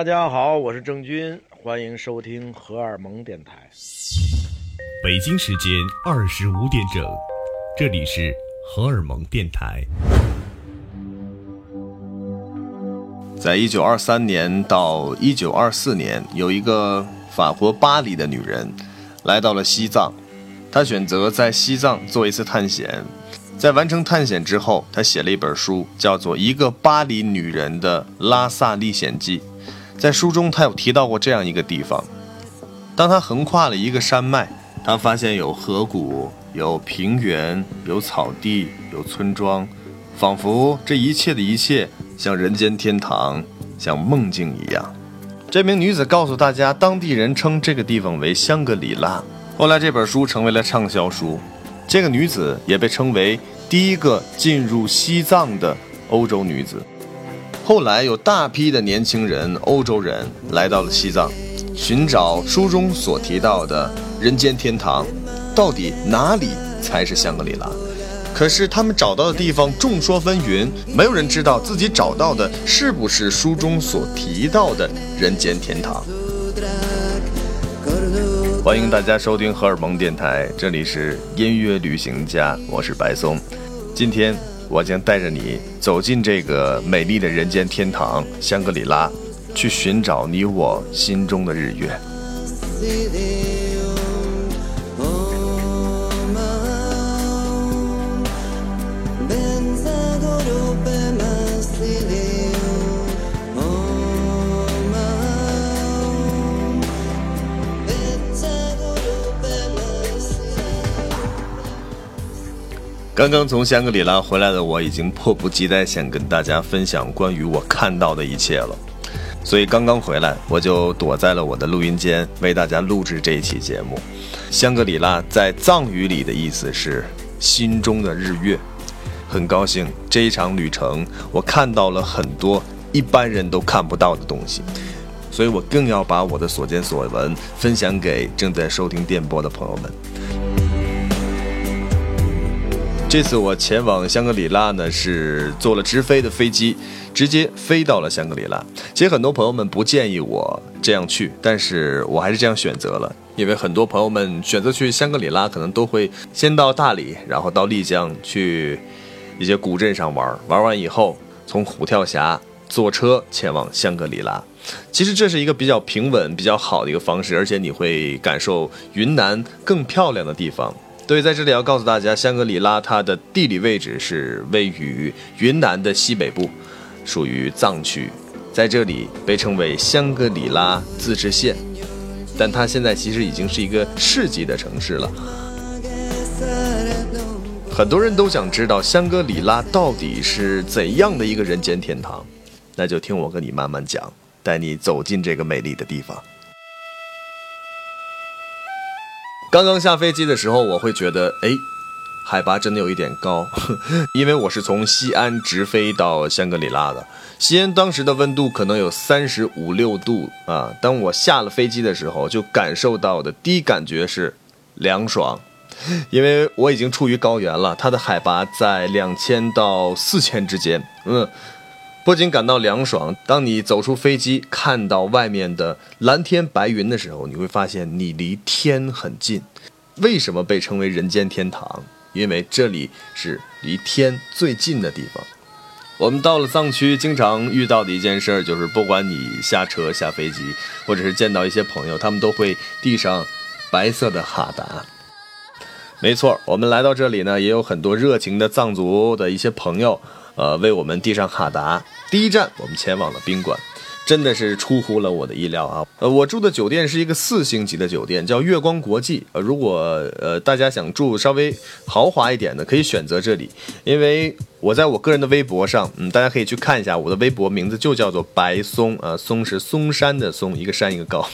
大家好，我是郑钧，欢迎收听荷尔蒙电台。北京时间二十五点整，这里是荷尔蒙电台。在一九二三年到一九二四年，有一个法国巴黎的女人来到了西藏，她选择在西藏做一次探险。在完成探险之后，她写了一本书，叫做《一个巴黎女人的拉萨历险记》。在书中，她有提到过这样一个地方：当她横跨了一个山脉，她发现有河谷、有平原、有草地、有村庄，仿佛这一切的一切。像人间天堂，像梦境一样。这名女子告诉大家，当地人称这个地方为香格里拉。后来这本书成为了畅销书。这个女子也被称为第一个进入西藏的欧洲女子。后来有大批的年轻人，欧洲人来到了西藏，寻找书中所提到的人间天堂。到底哪里才是香格里拉？可是他们找到的地方众说纷纭，没有人知道自己找到的是不是书中所提到的人间天堂。欢迎大家收听荷尔蒙电台，这里是音乐旅行家，我是白松。今天我将带着你走进这个美丽的人间天堂——香格里拉，去寻找你我心中的日月。刚刚从香格里拉回来的我，已经迫不及待想跟大家分享关于我看到的一切了。所以刚刚回来，我就躲在了我的录音间，为大家录制这一期节目。香格里拉在藏语里的意思是“心中的日月”。很高兴这一场旅程，我看到了很多一般人都看不到的东西，所以我更要把我的所见所闻分享给正在收听电波的朋友们。这次我前往香格里拉呢，是坐了直飞的飞机，直接飞到了香格里拉。其实很多朋友们不建议我这样去，但是我还是这样选择了，因为很多朋友们选择去香格里拉，可能都会先到大理，然后到丽江去一些古镇上玩，玩完以后从虎跳峡坐车前往香格里拉。其实这是一个比较平稳、比较好的一个方式，而且你会感受云南更漂亮的地方。所以在这里要告诉大家，香格里拉它的地理位置是位于云南的西北部，属于藏区，在这里被称为香格里拉自治县，但它现在其实已经是一个市级的城市了。很多人都想知道香格里拉到底是怎样的一个人间天堂，那就听我跟你慢慢讲，带你走进这个美丽的地方。刚刚下飞机的时候，我会觉得，哎，海拔真的有一点高，因为我是从西安直飞到香格里拉的。西安当时的温度可能有三十五六度啊。当我下了飞机的时候，就感受到的第一感觉是凉爽，因为我已经处于高原了，它的海拔在两千到四千之间，嗯。不仅感到凉爽，当你走出飞机，看到外面的蓝天白云的时候，你会发现你离天很近。为什么被称为人间天堂？因为这里是离天最近的地方。我们到了藏区，经常遇到的一件事就是，不管你下车、下飞机，或者是见到一些朋友，他们都会递上白色的哈达。没错，我们来到这里呢，也有很多热情的藏族的一些朋友。呃，为我们递上哈达。第一站，我们前往了宾馆，真的是出乎了我的意料啊！呃，我住的酒店是一个四星级的酒店，叫月光国际。呃，如果呃大家想住稍微豪华一点的，可以选择这里。因为我在我个人的微博上，嗯，大家可以去看一下，我的微博名字就叫做白松，呃，松是嵩山的松，一个山一个高，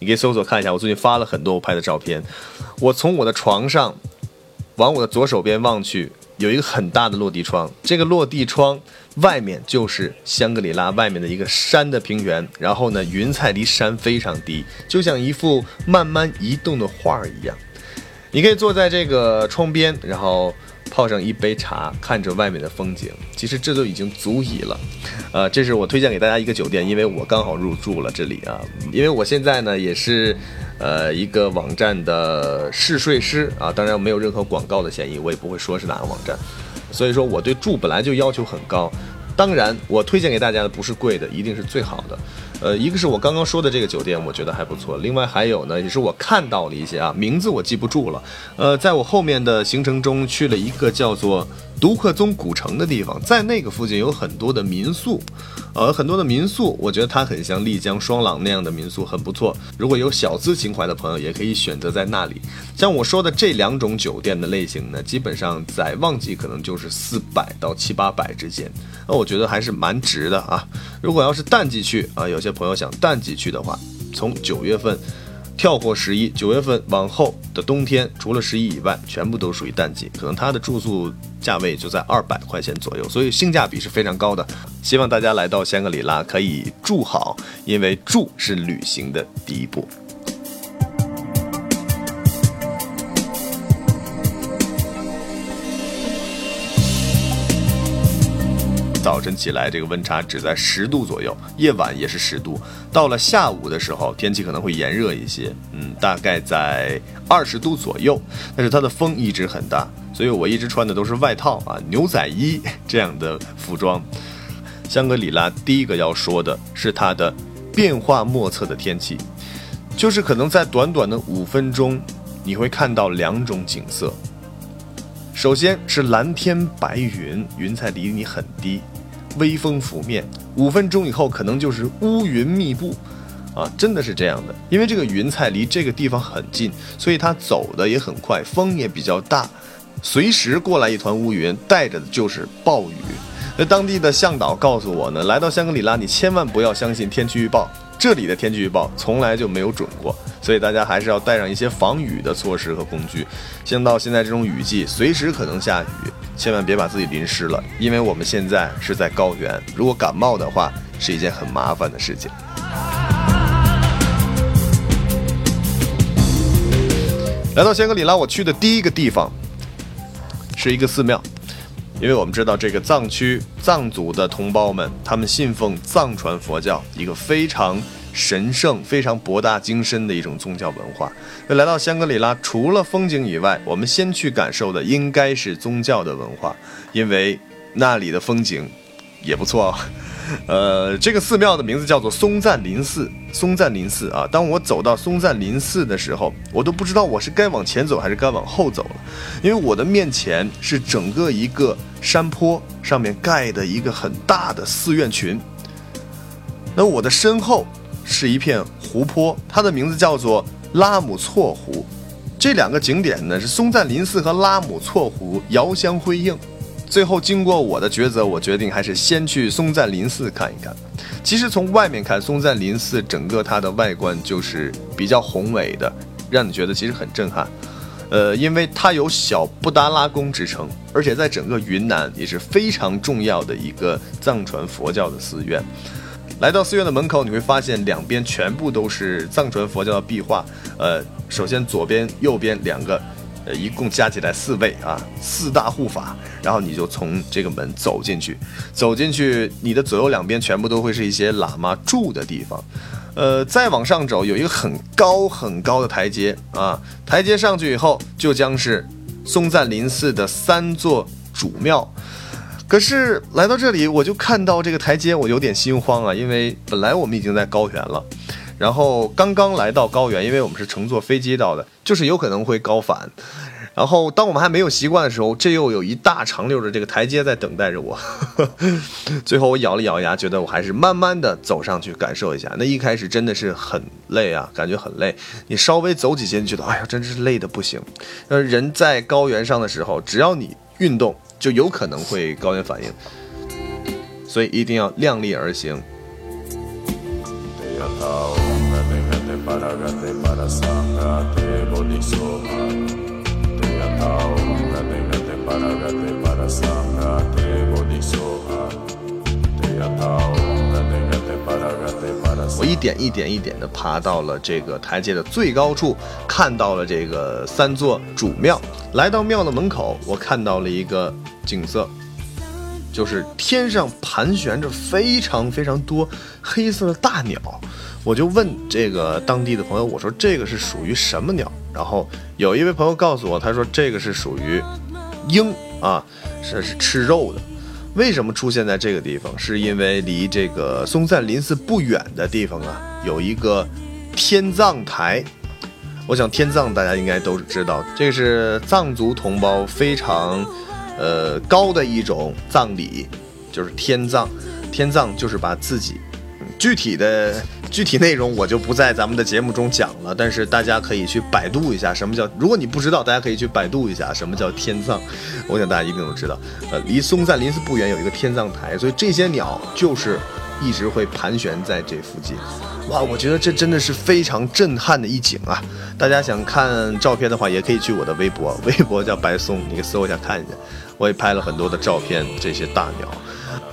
你可以搜索看一下。我最近发了很多我拍的照片。我从我的床上往我的左手边望去。有一个很大的落地窗，这个落地窗外面就是香格里拉外面的一个山的平原，然后呢，云彩离山非常低，就像一幅慢慢移动的画儿一样。你可以坐在这个窗边，然后泡上一杯茶，看着外面的风景，其实这都已经足矣了。呃，这是我推荐给大家一个酒店，因为我刚好入住了这里啊。因为我现在呢也是，呃，一个网站的试睡师啊，当然没有任何广告的嫌疑，我也不会说是哪个网站。所以说我对住本来就要求很高，当然我推荐给大家的不是贵的，一定是最好的。呃，一个是我刚刚说的这个酒店，我觉得还不错。另外还有呢，也是我看到了一些啊，名字我记不住了。呃，在我后面的行程中去了一个叫做独克宗古城的地方，在那个附近有很多的民宿，呃，很多的民宿，我觉得它很像丽江双廊那样的民宿，很不错。如果有小资情怀的朋友，也可以选择在那里。像我说的这两种酒店的类型呢，基本上在旺季可能就是四百到七八百之间，那我觉得还是蛮值的啊。如果要是淡季去啊，有些朋友想淡季去的话，从九月份跳过十一，九月份往后的冬天，除了十一以外，全部都属于淡季，可能它的住宿价位就在二百块钱左右，所以性价比是非常高的。希望大家来到香格里拉可以住好，因为住是旅行的第一步。早晨起来，这个温差只在十度左右，夜晚也是十度。到了下午的时候，天气可能会炎热一些，嗯，大概在二十度左右。但是它的风一直很大，所以我一直穿的都是外套啊、牛仔衣这样的服装。香格里拉第一个要说的是它的变化莫测的天气，就是可能在短短的五分钟，你会看到两种景色。首先是蓝天白云，云彩离你很低。微风拂面，五分钟以后可能就是乌云密布，啊，真的是这样的。因为这个云彩离这个地方很近，所以它走的也很快，风也比较大，随时过来一团乌云，带着的就是暴雨。那当地的向导告诉我呢，来到香格里拉，你千万不要相信天气预报，这里的天气预报从来就没有准过，所以大家还是要带上一些防雨的措施和工具。像到现在这种雨季，随时可能下雨。千万别把自己淋湿了，因为我们现在是在高原，如果感冒的话，是一件很麻烦的事情。来到香格里拉，我去的第一个地方是一个寺庙，因为我们知道这个藏区藏族的同胞们，他们信奉藏传佛教，一个非常。神圣、非常博大精深的一种宗教文化。那来到香格里拉，除了风景以外，我们先去感受的应该是宗教的文化，因为那里的风景也不错。呃，这个寺庙的名字叫做松赞林寺。松赞林寺啊，当我走到松赞林寺的时候，我都不知道我是该往前走还是该往后走了，因为我的面前是整个一个山坡上面盖的一个很大的寺院群，那我的身后。是一片湖泊，它的名字叫做拉姆措湖。这两个景点呢，是松赞林寺和拉姆措湖遥相辉映。最后经过我的抉择，我决定还是先去松赞林寺看一看。其实从外面看，松赞林寺整个它的外观就是比较宏伟的，让你觉得其实很震撼。呃，因为它有小布达拉宫之称，而且在整个云南也是非常重要的一个藏传佛教的寺院。来到寺院的门口，你会发现两边全部都是藏传佛教的壁画。呃，首先左边、右边两个，呃，一共加起来四位啊，四大护法。然后你就从这个门走进去，走进去，你的左右两边全部都会是一些喇嘛住的地方。呃，再往上走，有一个很高很高的台阶啊，台阶上去以后，就将是松赞林寺的三座主庙。可是来到这里，我就看到这个台阶，我有点心慌啊，因为本来我们已经在高原了，然后刚刚来到高原，因为我们是乘坐飞机到的，就是有可能会高反。然后当我们还没有习惯的时候，这又有一大长溜的这个台阶在等待着我。最后我咬了咬牙，觉得我还是慢慢的走上去感受一下。那一开始真的是很累啊，感觉很累。你稍微走几阶，觉得哎呀，真是累的不行。呃，人在高原上的时候，只要你运动。就有可能会高原反应，所以一定要量力而行。我一点一点一点的爬到了这个台阶的最高处，看到了这个三座主庙。来到庙的门口，我看到了一个景色，就是天上盘旋着非常非常多黑色的大鸟。我就问这个当地的朋友，我说这个是属于什么鸟？然后有一位朋友告诉我，他说这个是属于鹰啊，是是吃肉的。为什么出现在这个地方？是因为离这个松赞林寺不远的地方啊，有一个天葬台。我想天葬大家应该都知道，这是藏族同胞非常呃高的一种葬礼，就是天葬。天葬就是把自己具体的。具体内容我就不在咱们的节目中讲了，但是大家可以去百度一下什么叫。如果你不知道，大家可以去百度一下什么叫天葬。我想大家一定都知道。呃，离松赞林寺不远有一个天葬台，所以这些鸟就是一直会盘旋在这附近。哇，我觉得这真的是非常震撼的一景啊！大家想看照片的话，也可以去我的微博，微博叫白松，你搜一下看一下。我也拍了很多的照片，这些大鸟。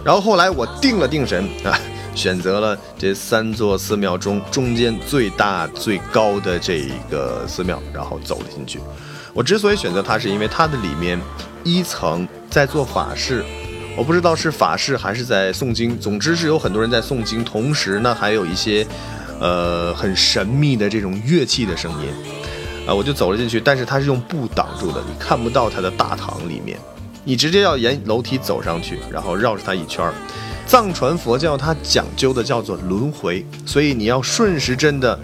然后后来我定了定神啊。选择了这三座寺庙中中间最大最高的这一个寺庙，然后走了进去。我之所以选择它，是因为它的里面一层在做法事，我不知道是法事还是在诵经，总之是有很多人在诵经，同时呢还有一些呃很神秘的这种乐器的声音啊，我就走了进去，但是它是用布挡住的，你看不到它的大堂里面，你直接要沿楼梯走上去，然后绕着它一圈儿。藏传佛教它讲究的叫做轮回，所以你要顺时针的，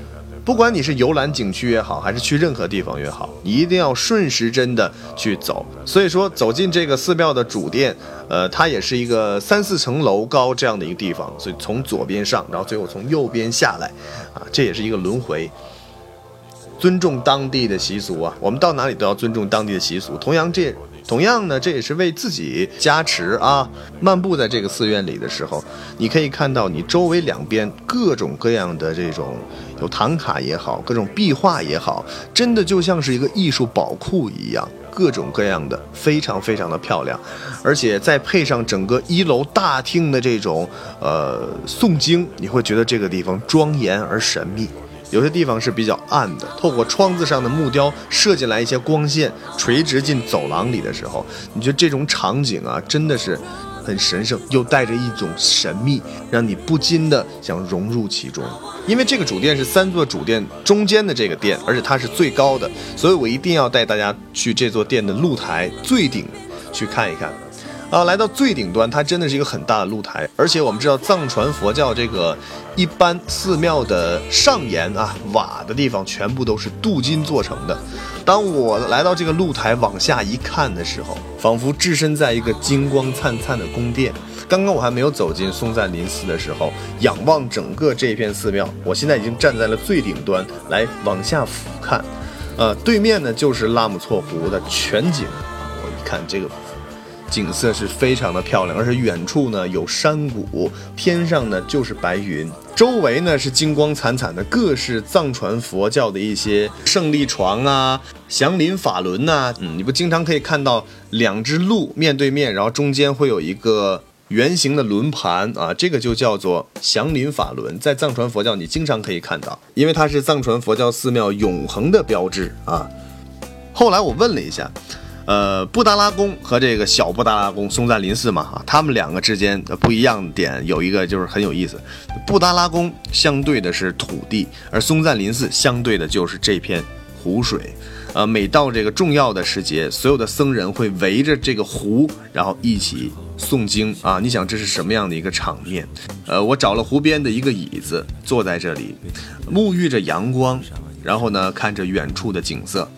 不管你是游览景区也好，还是去任何地方也好，你一定要顺时针的去走。所以说，走进这个寺庙的主殿，呃，它也是一个三四层楼高这样的一个地方，所以从左边上，然后最后从右边下来，啊，这也是一个轮回。尊重当地的习俗啊，我们到哪里都要尊重当地的习俗。同样这。同样呢，这也是为自己加持啊！漫步在这个寺院里的时候，你可以看到你周围两边各种各样的这种有唐卡也好，各种壁画也好，真的就像是一个艺术宝库一样，各种各样的，非常非常的漂亮。而且再配上整个一楼大厅的这种呃诵经，你会觉得这个地方庄严而神秘。有些地方是比较暗的，透过窗子上的木雕射进来一些光线，垂直进走廊里的时候，你觉得这种场景啊，真的是很神圣，又带着一种神秘，让你不禁的想融入其中。因为这个主殿是三座主殿中间的这个殿，而且它是最高的，所以我一定要带大家去这座殿的露台最顶去看一看。啊，来到最顶端，它真的是一个很大的露台，而且我们知道藏传佛教这个一般寺庙的上檐啊瓦的地方全部都是镀金做成的。当我来到这个露台往下一看的时候，仿佛置身在一个金光灿灿的宫殿。刚刚我还没有走进松赞林寺的时候，仰望整个这片寺庙，我现在已经站在了最顶端来往下俯瞰，呃，对面呢就是拉姆措湖的全景。我一看这个。景色是非常的漂亮，而且远处呢有山谷，天上呢就是白云，周围呢是金光灿灿的各式藏传佛教的一些胜利床啊、祥林法轮呐，嗯，你不经常可以看到两只鹿面对面，然后中间会有一个圆形的轮盘啊，这个就叫做祥林法轮，在藏传佛教你经常可以看到，因为它是藏传佛教寺庙永恒的标志啊。后来我问了一下。呃，布达拉宫和这个小布达拉宫松赞林寺嘛，啊，他们两个之间的不一样点有一个就是很有意思，布达拉宫相对的是土地，而松赞林寺相对的就是这片湖水。呃，每到这个重要的时节，所有的僧人会围着这个湖，然后一起诵经啊。你想这是什么样的一个场面？呃，我找了湖边的一个椅子，坐在这里，沐浴着阳光，然后呢，看着远处的景色。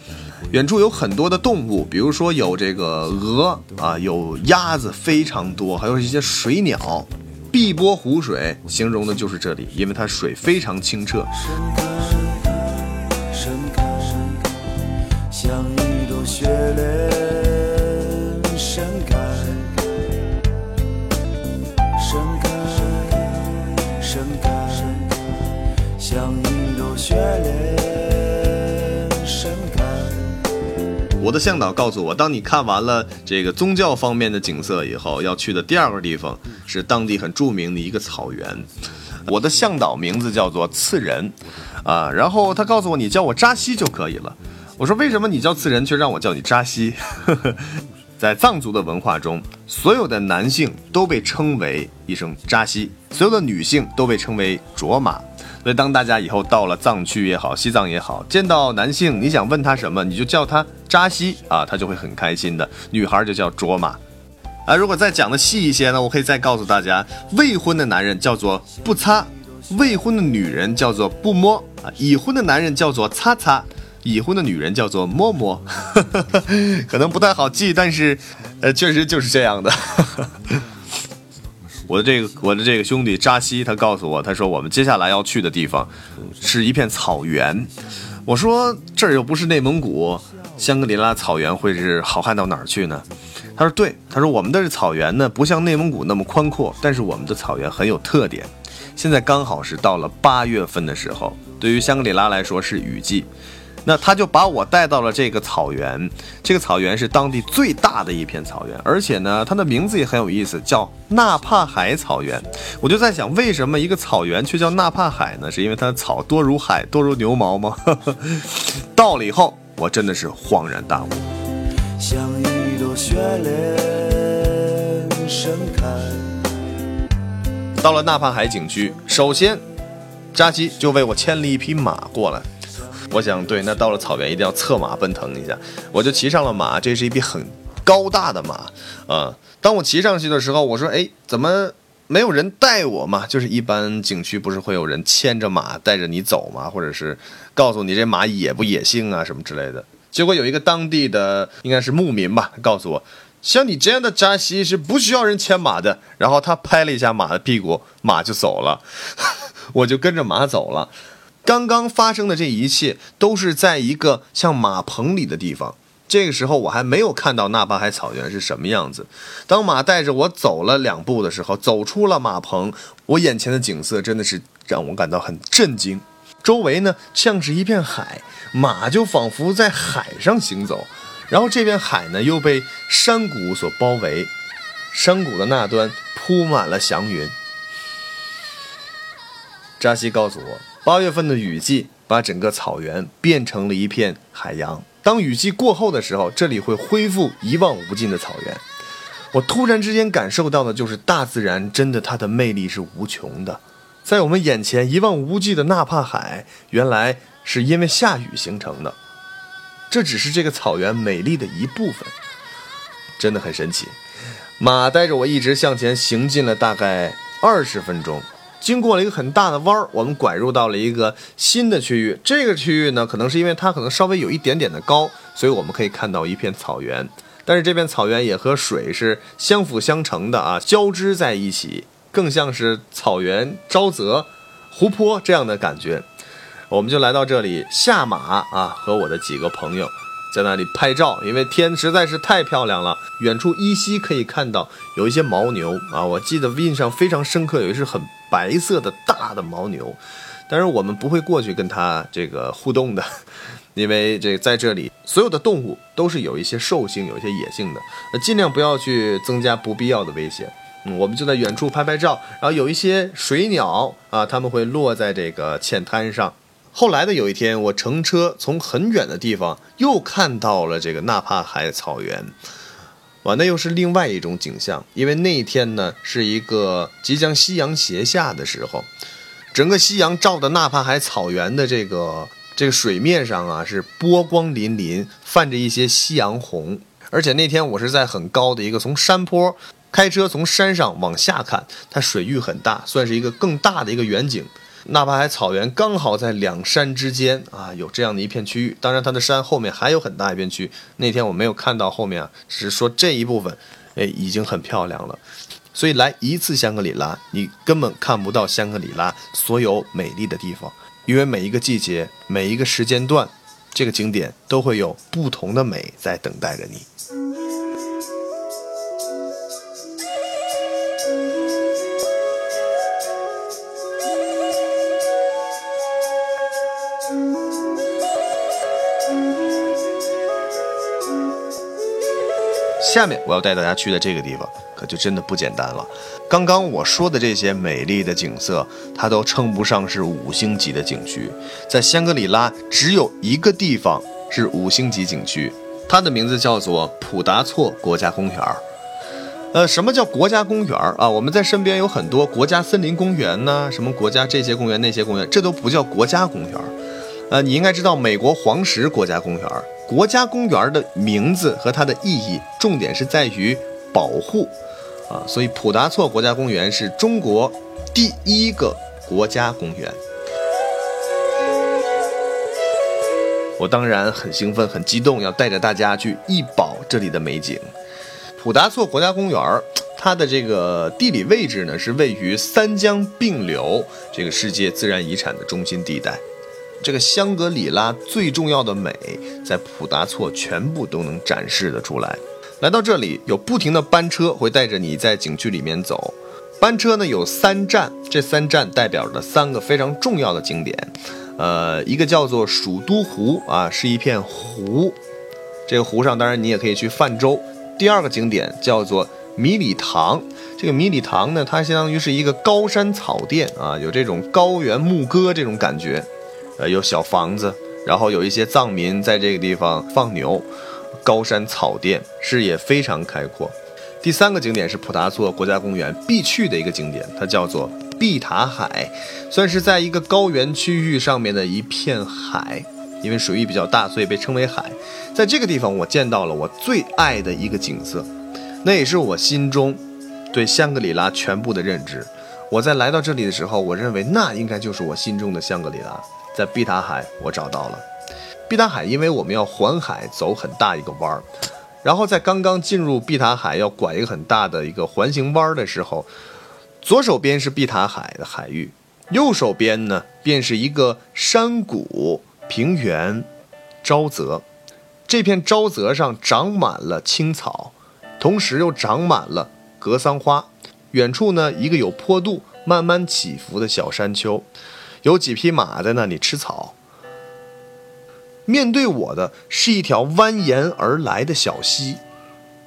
远处有很多的动物，比如说有这个鹅啊，有鸭子非常多，还有一些水鸟。碧波湖水形容的就是这里，因为它水非常清澈。我的向导告诉我，当你看完了这个宗教方面的景色以后，要去的第二个地方是当地很著名的一个草原。我的向导名字叫做次仁，啊，然后他告诉我你叫我扎西就可以了。我说为什么你叫次仁却让我叫你扎西？在藏族的文化中，所有的男性都被称为一声扎西，所有的女性都被称为卓玛。所以当大家以后到了藏区也好，西藏也好，见到男性，你想问他什么，你就叫他扎西啊，他就会很开心的。女孩就叫卓玛。啊，如果再讲的细一些呢，我可以再告诉大家，未婚的男人叫做不擦，未婚的女人叫做不摸啊，已婚的男人叫做擦擦。已婚的女人叫做摸摸，可能不太好记，但是，呃，确实就是这样的。我的这个我的这个兄弟扎西，他告诉我，他说我们接下来要去的地方是一片草原。我说这儿又不是内蒙古，香格里拉草原会是好看到哪儿去呢？他说对，他说我们的草原呢不像内蒙古那么宽阔，但是我们的草原很有特点。现在刚好是到了八月份的时候，对于香格里拉来说是雨季。那他就把我带到了这个草原，这个草原是当地最大的一片草原，而且呢，它的名字也很有意思，叫纳帕海草原。我就在想，为什么一个草原却叫纳帕海呢？是因为它的草多如海，多如牛毛吗？到了以后，我真的是恍然大悟。像一朵雪莲盛开。到了纳帕海景区，首先扎基就为我牵了一匹马过来。我想，对，那到了草原一定要策马奔腾一下，我就骑上了马。这是一匹很高大的马，啊，当我骑上去的时候，我说，哎，怎么没有人带我嘛？就是一般景区不是会有人牵着马带着你走吗？或者是告诉你这马野不野性啊什么之类的。结果有一个当地的应该是牧民吧，告诉我，像你这样的扎西是不需要人牵马的。然后他拍了一下马的屁股，马就走了，我就跟着马走了。刚刚发生的这一切都是在一个像马棚里的地方。这个时候我还没有看到纳巴海草原是什么样子。当马带着我走了两步的时候，走出了马棚，我眼前的景色真的是让我感到很震惊。周围呢像是一片海，马就仿佛在海上行走，然后这片海呢又被山谷所包围，山谷的那端铺满了祥云。扎西告诉我。八月份的雨季把整个草原变成了一片海洋。当雨季过后的时候，这里会恢复一望无尽的草原。我突然之间感受到的就是大自然真的它的魅力是无穷的。在我们眼前一望无际的纳帕海，原来是因为下雨形成的。这只是这个草原美丽的一部分，真的很神奇。马带着我一直向前行进了大概二十分钟。经过了一个很大的弯儿，我们拐入到了一个新的区域。这个区域呢，可能是因为它可能稍微有一点点的高，所以我们可以看到一片草原。但是这片草原也和水是相辅相成的啊，交织在一起，更像是草原、沼泽、湖泊这样的感觉。我们就来到这里下马啊，和我的几个朋友在那里拍照，因为天实在是太漂亮了。远处依稀可以看到有一些牦牛啊，我记得印象非常深刻，有一只很。白色的大的牦牛，但是我们不会过去跟它这个互动的，因为这在这里所有的动物都是有一些兽性、有一些野性的，那尽量不要去增加不必要的危险。嗯，我们就在远处拍拍照，然后有一些水鸟啊，他们会落在这个浅滩上。后来的有一天，我乘车从很远的地方又看到了这个纳帕海草原。哇，那又是另外一种景象，因为那一天呢是一个即将夕阳斜下的时候，整个夕阳照的纳帕海草原的这个这个水面上啊是波光粼粼，泛着一些夕阳红。而且那天我是在很高的一个从山坡开车从山上往下看，它水域很大，算是一个更大的一个远景。纳帕海草原刚好在两山之间啊，有这样的一片区域。当然，它的山后面还有很大一片区域。那天我没有看到后面啊，只是说这一部分，哎，已经很漂亮了。所以来一次香格里拉，你根本看不到香格里拉所有美丽的地方，因为每一个季节、每一个时间段，这个景点都会有不同的美在等待着你。下面我要带大家去的这个地方，可就真的不简单了。刚刚我说的这些美丽的景色，它都称不上是五星级的景区。在香格里拉，只有一个地方是五星级景区，它的名字叫做普达措国家公园。呃，什么叫国家公园啊？我们在身边有很多国家森林公园呐、什么国家这些公园那些公园，这都不叫国家公园。呃，你应该知道美国黄石国家公园，国家公园的名字和它的意义，重点是在于保护啊，所以普达措国家公园是中国第一个国家公园。我当然很兴奋、很激动，要带着大家去一饱这里的美景。普达措国家公园，它的这个地理位置呢，是位于三江并流这个世界自然遗产的中心地带。这个香格里拉最重要的美，在普达措全部都能展示得出来。来到这里，有不停的班车会带着你在景区里面走。班车呢有三站，这三站代表着三个非常重要的景点。呃，一个叫做蜀都湖啊，是一片湖。这个湖上当然你也可以去泛舟。第二个景点叫做米里塘，这个米里塘呢，它相当于是一个高山草甸啊，有这种高原牧歌这种感觉。呃，有小房子，然后有一些藏民在这个地方放牛，高山草甸，视野非常开阔。第三个景点是普达措国家公园必去的一个景点，它叫做碧塔海，算是在一个高原区域上面的一片海，因为水域比较大，所以被称为海。在这个地方，我见到了我最爱的一个景色，那也是我心中对香格里拉全部的认知。我在来到这里的时候，我认为那应该就是我心中的香格里拉。在碧塔海，我找到了。碧塔海，因为我们要环海走很大一个弯儿，然后在刚刚进入碧塔海要拐一个很大的一个环形弯儿的时候，左手边是碧塔海的海域，右手边呢便是一个山谷平原沼泽，这片沼泽上长满了青草，同时又长满了格桑花，远处呢一个有坡度慢慢起伏的小山丘。有几匹马在那里吃草。面对我的是一条蜿蜒而来的小溪。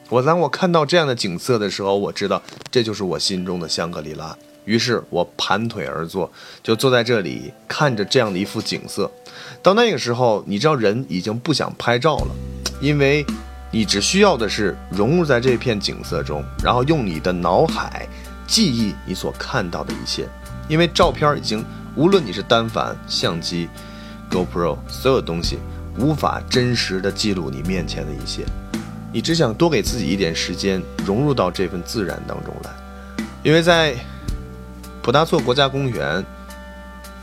我当我看到这样的景色的时候，我知道这就是我心中的香格里拉。于是我盘腿而坐，就坐在这里看着这样的一幅景色。到那个时候，你知道人已经不想拍照了，因为你只需要的是融入在这片景色中，然后用你的脑海记忆你所看到的一切，因为照片已经。无论你是单反、相机、GoPro，所有东西无法真实的记录你面前的一切。你只想多给自己一点时间，融入到这份自然当中来。因为在普达措国家公园，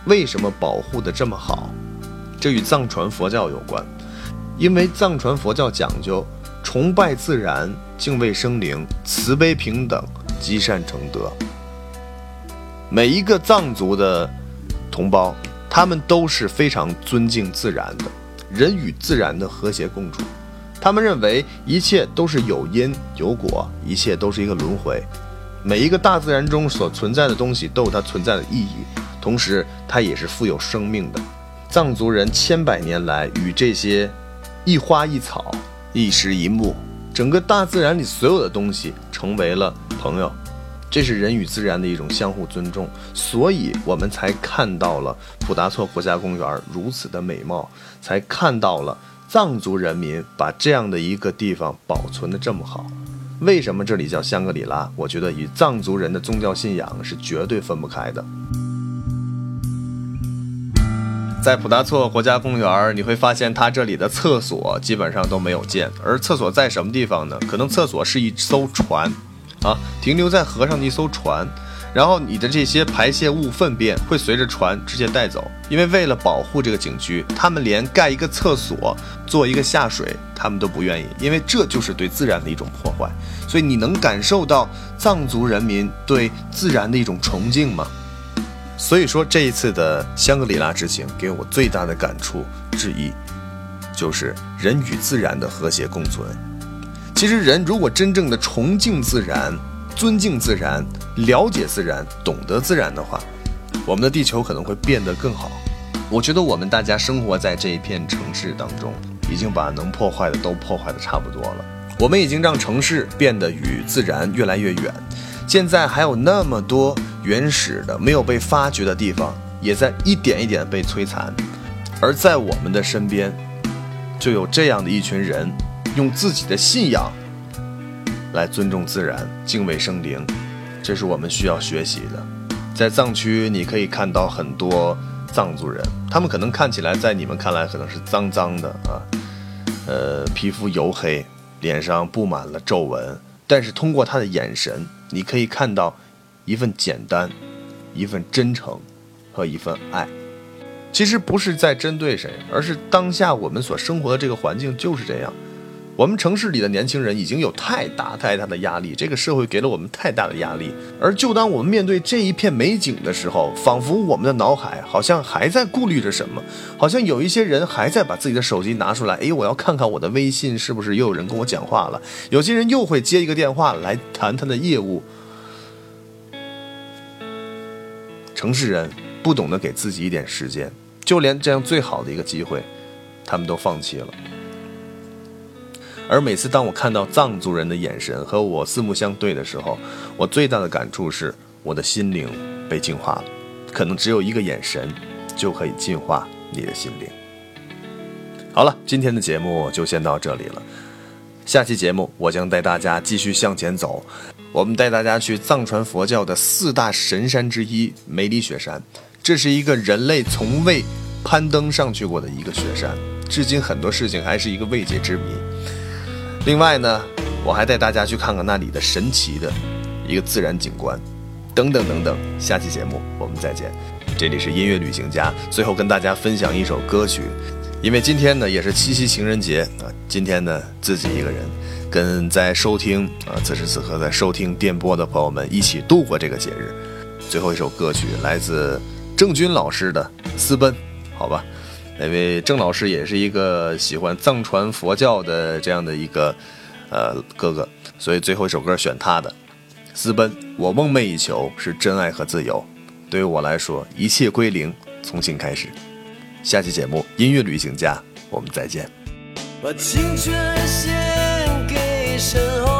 为什么保护的这么好？这与藏传佛教有关。因为藏传佛教讲究崇拜自然、敬畏生灵、慈悲平等、积善成德。每一个藏族的。同胞，他们都是非常尊敬自然的，人与自然的和谐共处。他们认为一切都是有因有果，一切都是一个轮回。每一个大自然中所存在的东西都有它存在的意义，同时它也是富有生命的。藏族人千百年来与这些一花一草、一石一木，整个大自然里所有的东西成为了朋友。这是人与自然的一种相互尊重，所以我们才看到了普达措国家公园如此的美貌，才看到了藏族人民把这样的一个地方保存的这么好。为什么这里叫香格里拉？我觉得与藏族人的宗教信仰是绝对分不开的。在普达措国家公园，你会发现它这里的厕所基本上都没有建，而厕所在什么地方呢？可能厕所是一艘船。啊，停留在河上的一艘船，然后你的这些排泄物粪便会随着船直接带走，因为为了保护这个景区，他们连盖一个厕所、做一个下水，他们都不愿意，因为这就是对自然的一种破坏。所以你能感受到藏族人民对自然的一种崇敬吗？所以说这一次的香格里拉之行给我最大的感触之一，就是人与自然的和谐共存。其实，人如果真正的崇敬自然、尊敬自然、了解自然、懂得自然的话，我们的地球可能会变得更好。我觉得我们大家生活在这一片城市当中，已经把能破坏的都破坏的差不多了。我们已经让城市变得与自然越来越远，现在还有那么多原始的没有被发掘的地方，也在一点一点被摧残。而在我们的身边，就有这样的一群人，用自己的信仰来尊重自然、敬畏生灵，这是我们需要学习的。在藏区，你可以看到很多藏族人，他们可能看起来在你们看来可能是脏脏的啊，呃，皮肤黝黑，脸上布满了皱纹，但是通过他的眼神，你可以看到一份简单，一份真诚和一份爱。其实不是在针对谁，而是当下我们所生活的这个环境就是这样。我们城市里的年轻人已经有太大太大的压力，这个社会给了我们太大的压力。而就当我们面对这一片美景的时候，仿佛我们的脑海好像还在顾虑着什么，好像有一些人还在把自己的手机拿出来，哎，我要看看我的微信是不是又有人跟我讲话了。有些人又会接一个电话来谈他的业务。城市人不懂得给自己一点时间。就连这样最好的一个机会，他们都放弃了。而每次当我看到藏族人的眼神和我四目相对的时候，我最大的感触是，我的心灵被净化了。可能只有一个眼神，就可以净化你的心灵。好了，今天的节目就先到这里了。下期节目我将带大家继续向前走，我们带大家去藏传佛教的四大神山之一——梅里雪山。这是一个人类从未攀登上去过的一个雪山，至今很多事情还是一个未解之谜。另外呢，我还带大家去看看那里的神奇的一个自然景观，等等等等。下期节目我们再见。这里是音乐旅行家，最后跟大家分享一首歌曲，因为今天呢也是七夕情人节啊。今天呢自己一个人，跟在收听啊此时此刻在收听电波的朋友们一起度过这个节日。最后一首歌曲来自。郑钧老师的私奔，好吧，因为郑老师也是一个喜欢藏传佛教的这样的一个呃哥哥，所以最后一首歌选他的私奔。我梦寐以求是真爱和自由，对于我来说，一切归零，重新开始。下期节目音乐旅行家，我们再见。把青春献给身后。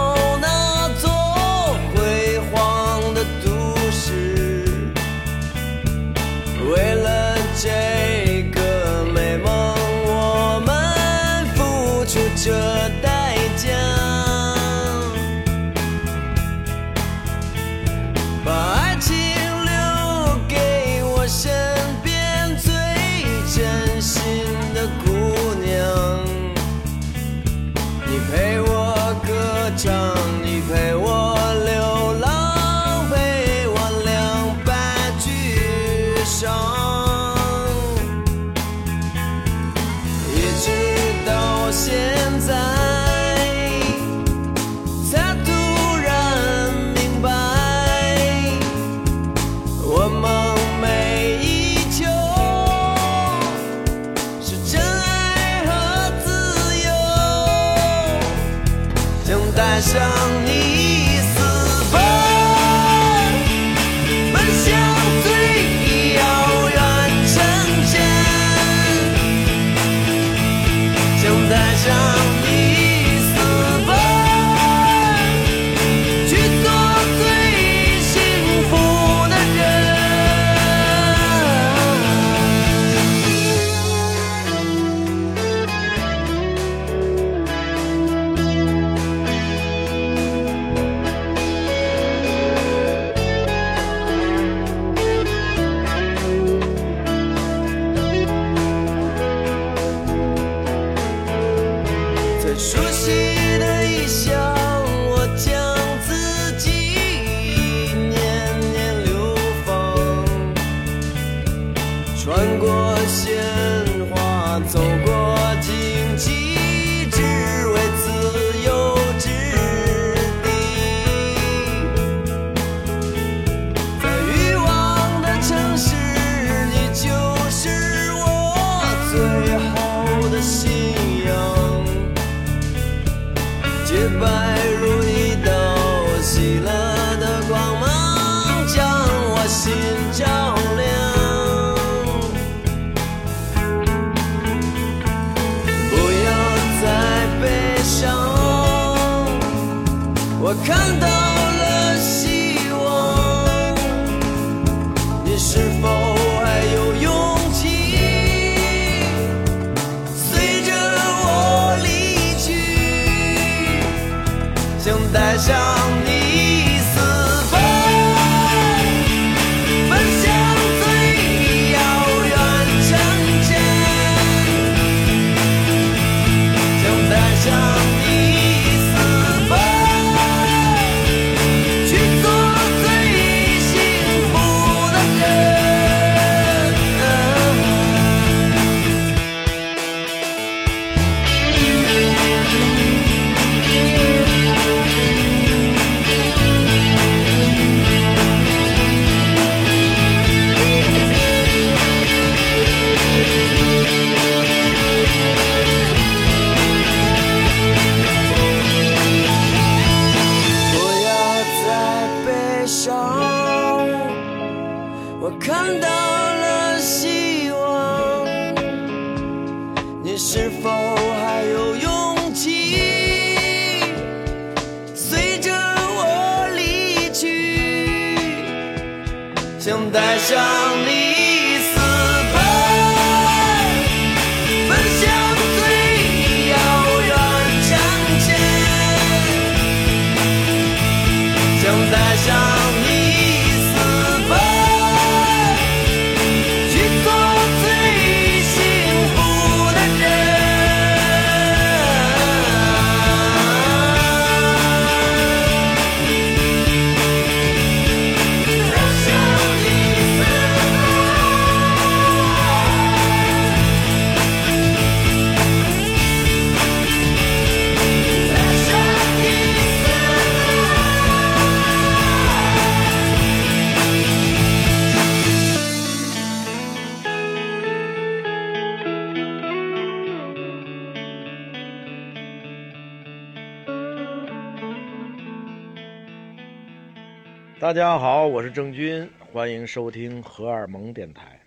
大家好我是郑钧欢迎收听荷尔蒙电台。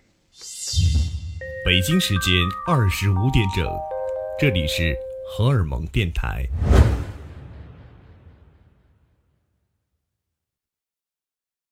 北京时间二十五点整这里是荷尔蒙电台。